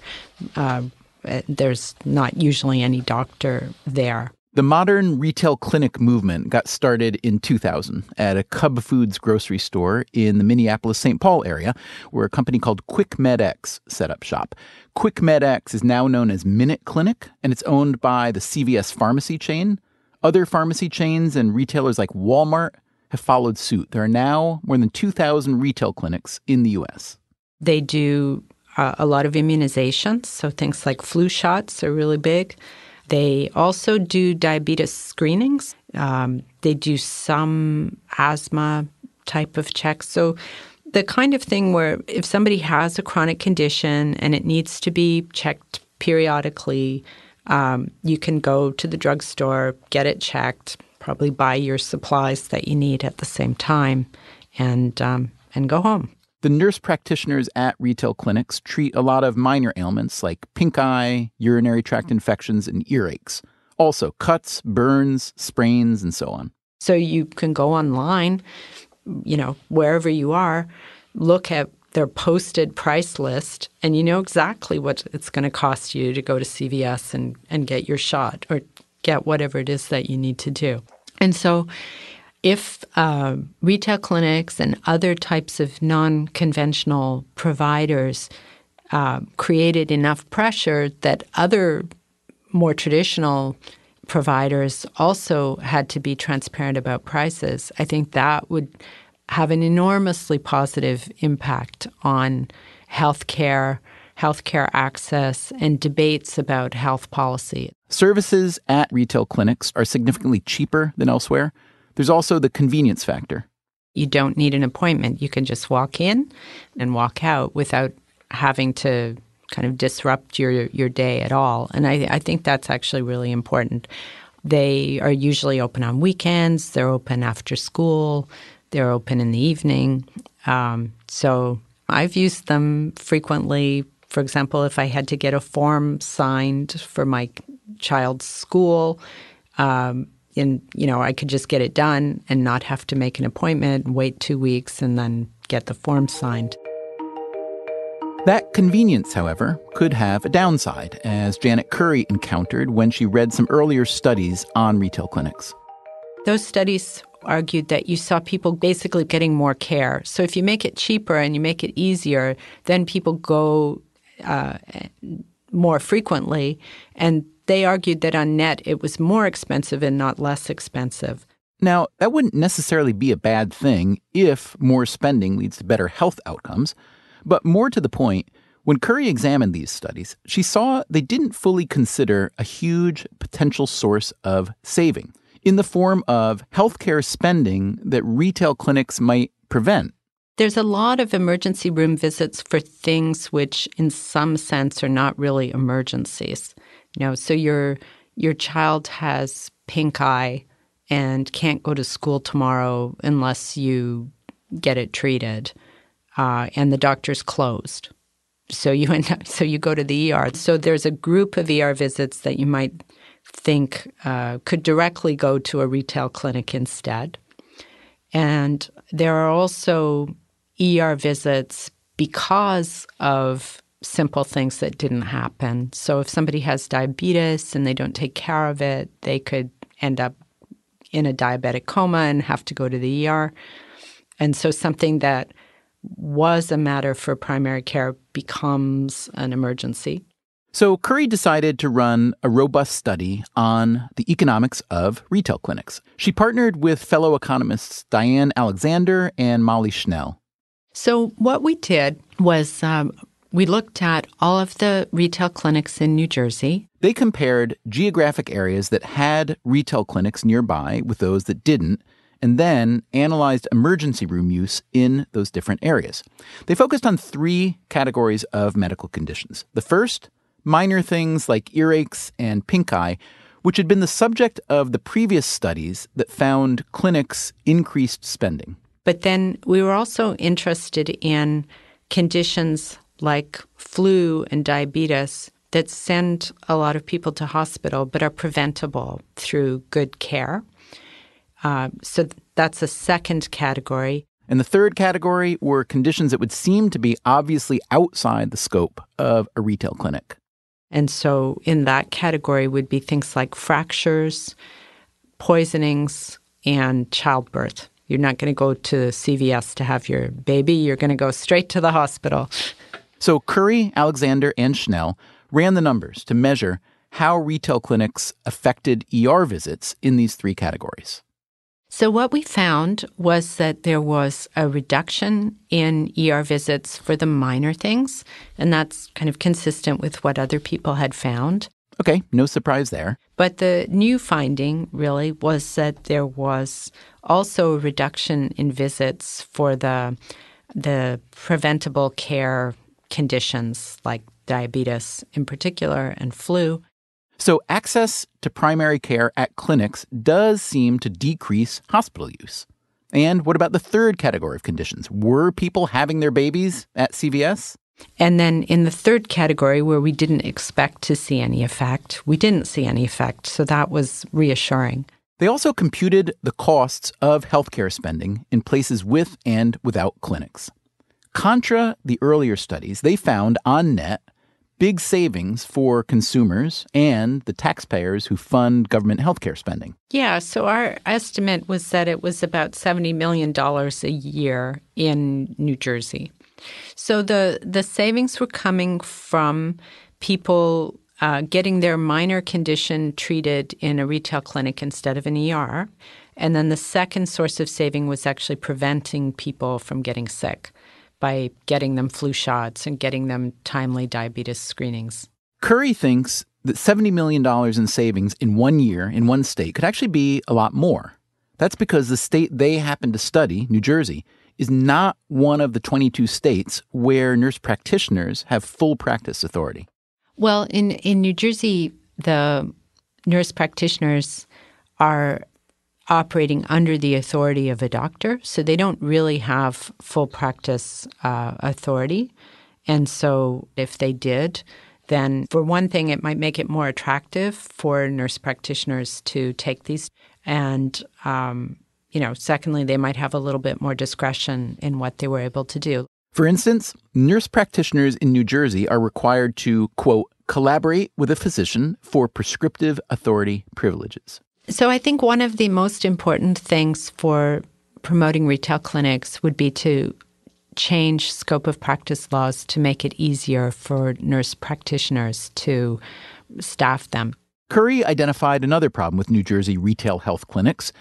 Speaker 13: Uh, there's not usually any doctor there.
Speaker 1: The modern retail clinic movement got started in 2000 at a Cub Foods grocery store in the Minneapolis St. Paul area, where a company called QuickMedX set up shop. QuickMedX is now known as Minute Clinic, and it's owned by the CVS pharmacy chain. Other pharmacy chains and retailers like Walmart have followed suit. There are now more than 2,000 retail clinics in the U.S.
Speaker 13: They do uh, a lot of immunizations, so things like flu shots are really big. They also do diabetes screenings. Um, they do some asthma type of checks. So, the kind of thing where if somebody has a chronic condition and it needs to be checked periodically, um, you can go to the drugstore, get it checked, probably buy your supplies that you need at the same time, and um, and go home.
Speaker 1: The nurse practitioners at retail clinics treat a lot of minor ailments like pink eye, urinary tract infections, and earaches. Also, cuts, burns, sprains, and so on.
Speaker 13: So you can go online, you know, wherever you are, look at their posted price list, and you know exactly what it's going to cost you to go to CVS and, and get your shot or get whatever it is that you need to do. And so if uh, retail clinics and other types of non conventional providers uh, created enough pressure that other more traditional providers also had to be transparent about prices, I think that would have an enormously positive impact on healthcare, healthcare access and debates about health policy.
Speaker 1: Services at retail clinics are significantly cheaper than elsewhere. There's also the convenience factor.
Speaker 13: You don't need an appointment. You can just walk in and walk out without having to kind of disrupt your your day at all. And I, I think that's actually really important. They are usually open on weekends. They're open after school. They're open in the evening. Um, so I've used them frequently. For example, if I had to get a form signed for my child's school, um, and you know, I could just get it done and not have to make an appointment, wait two weeks, and then get the form signed.
Speaker 1: That convenience, however, could have a downside, as Janet Currie encountered when she read some earlier studies on retail clinics.
Speaker 13: Those studies argued that you saw people basically getting more care. So if you make it cheaper and you make it easier, then people go uh, more frequently. And they argued that on net it was more expensive and not less expensive.
Speaker 1: Now, that wouldn't necessarily be a bad thing if more spending leads to better health outcomes. But more to the point, when Currie examined these studies, she saw they didn't fully consider a huge potential source of saving in the form of healthcare spending that retail clinics might prevent.
Speaker 13: There's a lot of emergency room visits for things which, in some sense, are not really emergencies. You know, so your your child has pink eye and can't go to school tomorrow unless you get it treated uh, and the doctor's closed. So you end up, so you go to the ER. So there's a group of ER visits that you might think uh, could directly go to a retail clinic instead. And there are also ER visits because of simple things that didn't happen. So if somebody has diabetes and they don't take care of it, they could end up in a diabetic coma and have to go to the ER. And so something that was a matter for primary care becomes an emergency.
Speaker 1: So Currie decided to run a robust study on the economics of retail clinics. She partnered with fellow economists Diane Alexander and Molly Schnell.
Speaker 13: So what we did was um, we looked at all of the retail clinics in New Jersey.
Speaker 1: They compared geographic areas that had retail clinics nearby with those that didn't and then analyzed emergency room use in those different areas. They focused on three categories of medical conditions. The first, minor things like earaches and pink eye, which had been the subject of the previous studies that found clinics increased spending.
Speaker 13: But then we were also interested in conditions like flu and diabetes that send a lot of people to hospital but are preventable through good care. Uh, so that's a second category.
Speaker 1: And the third category were conditions that would seem to be obviously outside the scope of a retail clinic.
Speaker 13: And so in that category would be things like fractures, poisonings, and childbirth. You're not going to go to CVS to have your baby, you're going to go straight to the hospital. <laughs>
Speaker 1: So Currie, Alexander, and Schnell ran the numbers to measure how retail clinics affected ER visits in these three categories.
Speaker 13: So, what we found was that there was a reduction in ER visits for the minor things, and that's kind of consistent with what other people had found.
Speaker 1: Okay, no surprise there.
Speaker 13: But the new finding really was that there was also a reduction in visits for the the preventable care conditions like diabetes in particular and flu.
Speaker 1: So, access to primary care at clinics does seem to decrease hospital use. And what about the third category of conditions? Were people having their babies at CVS?
Speaker 13: And then in the third category, where we didn't expect to see any effect, we didn't see any effect. So that was reassuring.
Speaker 1: They also computed the costs of healthcare spending in places with and without clinics. Contra the earlier studies, they found on net big savings for consumers and the taxpayers who fund government healthcare spending.
Speaker 13: Yeah, so our estimate was that it was about $70 million a year in New Jersey. So the, the savings were coming from people uh, getting their minor condition treated in a retail clinic instead of an ER. And then the second source of saving was actually preventing people from getting sick by getting them flu shots and getting them timely diabetes screenings.
Speaker 1: Currie thinks that $70 million in savings in one year in one state could actually be a lot more. That's because the state they happen to study, New Jersey, is not one of the 22 states where nurse practitioners have full practice authority.
Speaker 13: Well, in, in New Jersey, the nurse practitioners are operating under the authority of a doctor, so they don't really have full practice uh, authority. And so, if they did, then for one thing, it might make it more attractive for nurse practitioners to take these. And, um, you know, secondly, they might have a little bit more discretion in what they were able to do.
Speaker 1: For instance, nurse practitioners in New Jersey are required to, quote, collaborate with a physician for prescriptive authority privileges.
Speaker 13: So I think one of the most important things for promoting retail clinics would be to change scope of practice laws to make it easier for nurse practitioners to staff them.
Speaker 1: Currie identified another problem with New Jersey retail health clinics.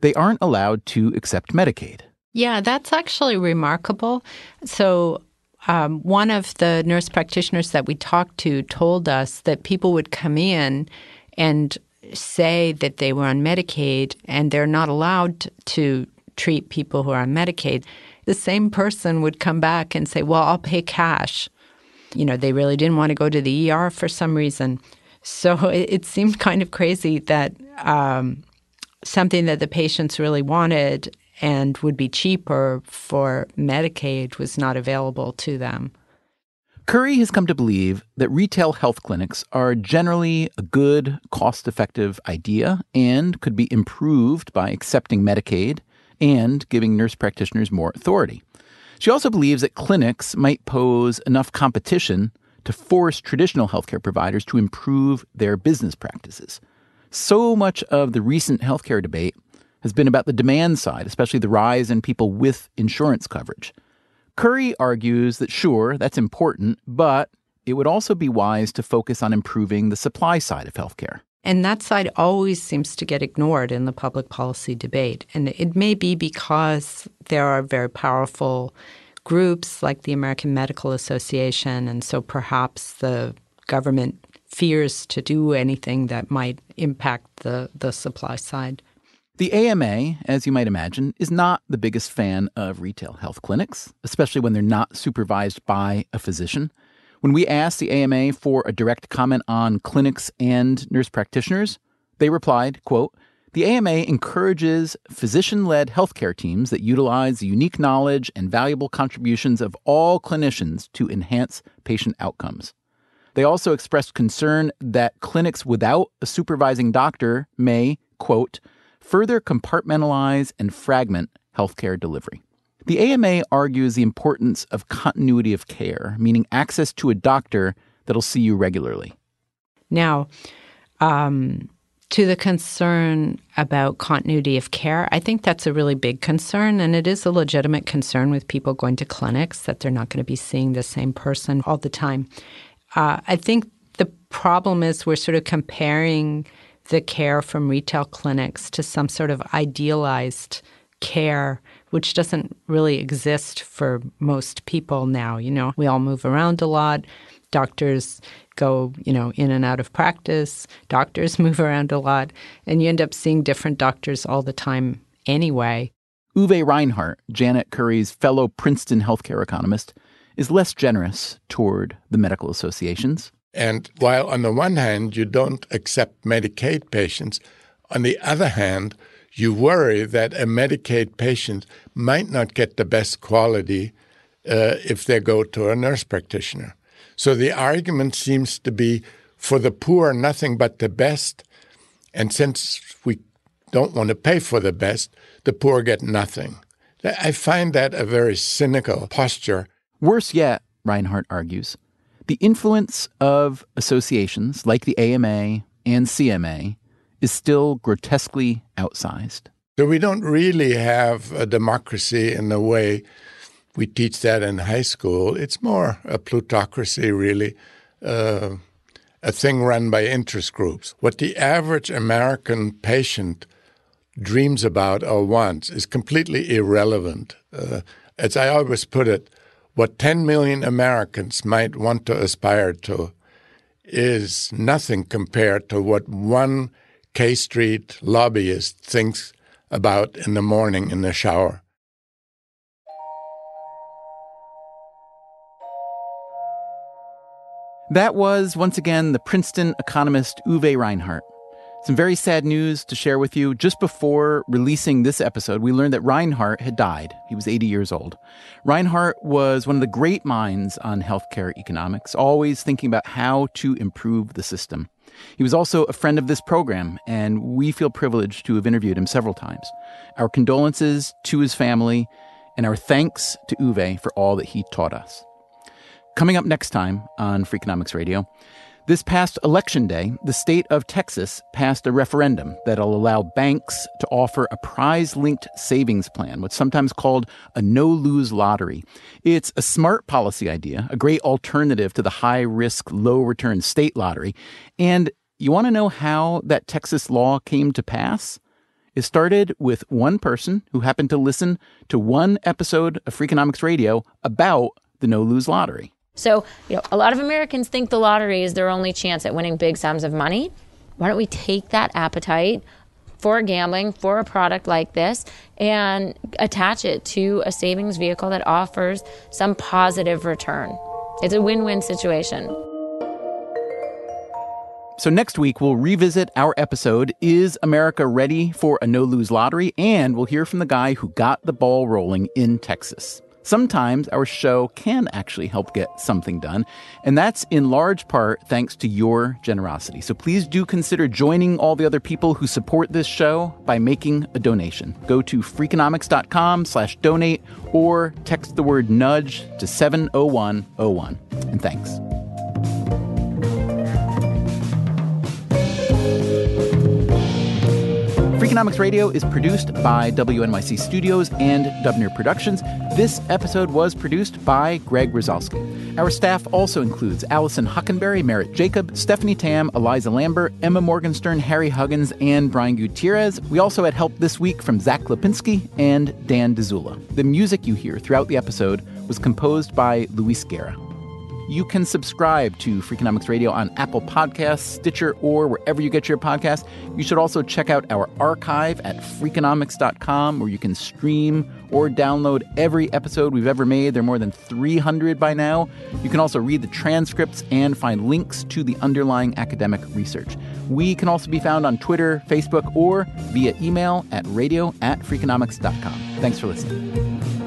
Speaker 1: They aren't allowed to accept Medicaid.
Speaker 13: Yeah, that's actually remarkable. So, um, one of the nurse practitioners that we talked to told us that people would come in and say that they were on Medicaid and they're not allowed to treat people who are on Medicaid, the same person would come back and say, Well, I'll pay cash. You know, they really didn't want to go to the ER for some reason. So <laughs> it, it seemed kind of crazy that um, something that the patients really wanted and would be cheaper for Medicaid was not available to them.
Speaker 1: Currie has come to believe that retail health clinics are generally a good, cost effective idea and could be improved by accepting Medicaid and giving nurse practitioners more authority. She also believes that clinics might pose enough competition to force traditional healthcare providers to improve their business practices. So much of the recent healthcare debate has been about the demand side, especially the rise in people with insurance coverage. Currie argues that sure, that's important, but it would also be wise to focus on improving the supply side of healthcare.
Speaker 13: And that side always seems to get ignored in the public policy debate. And it may be because there are very powerful groups like the American Medical Association, and so perhaps the government fears to do anything that might impact the, the supply side.
Speaker 1: The AMA, as you might imagine, is not the biggest fan of retail health clinics, especially when they're not supervised by a physician. When we asked the AMA for a direct comment on clinics and nurse practitioners, they replied, quote, the AMA encourages physician led healthcare teams that utilize the unique knowledge and valuable contributions of all clinicians to enhance patient outcomes. They also expressed concern that clinics without a supervising doctor may, quote, further compartmentalize and fragment healthcare delivery. The AMA argues the importance of continuity of care, meaning access to a doctor that'll see you regularly.
Speaker 13: Now, um, to the concern about continuity of care, I think that's a really big concern, and it is a legitimate concern with people going to clinics that they're not going to be seeing the same person all the time. Uh, I think the problem is we're sort of comparing the care from retail clinics to some sort of idealized care which doesn't really exist for most people now you know? We all move around a lot. Doctors go you know in and out of practice. Doctors <laughs> move around a lot. And you end up seeing different doctors all the time anyway.
Speaker 1: Uwe reinhardt janet currie's fellow princeton healthcare economist is less generous toward the medical associations
Speaker 9: and while on the one hand you don't accept Medicaid patients, on the other hand, you worry that a Medicaid patient might not get the best quality uh, if they go to a nurse practitioner. So the argument seems to be for the poor, nothing but the best. And since we don't want to pay for the best, the poor get nothing. I find that a very cynical posture.
Speaker 1: Worse yet, Reinhardt argues, the influence of associations like the AMA and CMA is still grotesquely outsized.
Speaker 9: So we don't really have a democracy in the way we teach that in high school. It's more a plutocracy, really, uh, a thing run by interest groups. What the average American patient dreams about or wants is completely irrelevant. Uh, as I always put it, what 10 million Americans might want to aspire to is nothing compared to what one K Street lobbyist thinks about in the morning in the shower.
Speaker 1: That was, once again, the Princeton economist Uwe Reinhardt. Some very sad news to share with you. Just before releasing this episode, we learned that Reinhardt had died. He was 80 years old. Reinhardt was one of the great minds on healthcare economics, always thinking about how to improve the system. He was also a friend of this program, and we feel privileged to have interviewed him several times. Our condolences to his family, and our thanks to Uwe for all that he taught us. Coming up next time on Freakonomics Radio, this past election day, the state of Texas passed a referendum that'll allow banks to offer a prize linked savings plan, what's sometimes called a no lose lottery. It's a smart policy idea, a great alternative to the high risk, low return state lottery. And you want to know how that Texas law came to pass? It started with one person who happened to listen to one episode of Freakonomics Radio about the no lose lottery.
Speaker 25: So, you know, a lot of Americans think the lottery is their only chance at winning big sums of money. Why don't we take that appetite for gambling for a product like this and attach it to a savings vehicle that offers some positive return? It's a win win situation.
Speaker 1: So, next week, we'll revisit our episode Is America Ready for a No Lose Lottery? And we'll hear from the guy who got the ball rolling in Texas. Sometimes our show can actually help get something done, and that's in large part thanks to your generosity. So please do consider joining all the other people who support this show by making a donation. Go to freakonomics.com slash donate or text the word nudge to 70101. And thanks. Freakonomics Radio is produced by WNYC Studios and Dubner Productions. This episode was produced by Greg Rosalsky. Our staff also includes Alison Hockenberry, Merritt Jacob, Stephanie Tam, Eliza Lambert, Emma Morgenstern, Harry Huggins, and Brian Gutierrez. We also had help this week from Zack Lapinski and Dan Dzula. The music you hear throughout the episode was composed by Luis Guerra. You can subscribe to Freakonomics Radio on Apple Podcasts, Stitcher, or wherever you get your podcasts. You should also check out our archive at freakonomics.com where you can stream or download every episode we've ever made. There are more than 300 by now. You can also read the transcripts and find links to the underlying academic research. We can also be found on Twitter, Facebook, or via email at radio at freakonomics.com. Thanks for listening.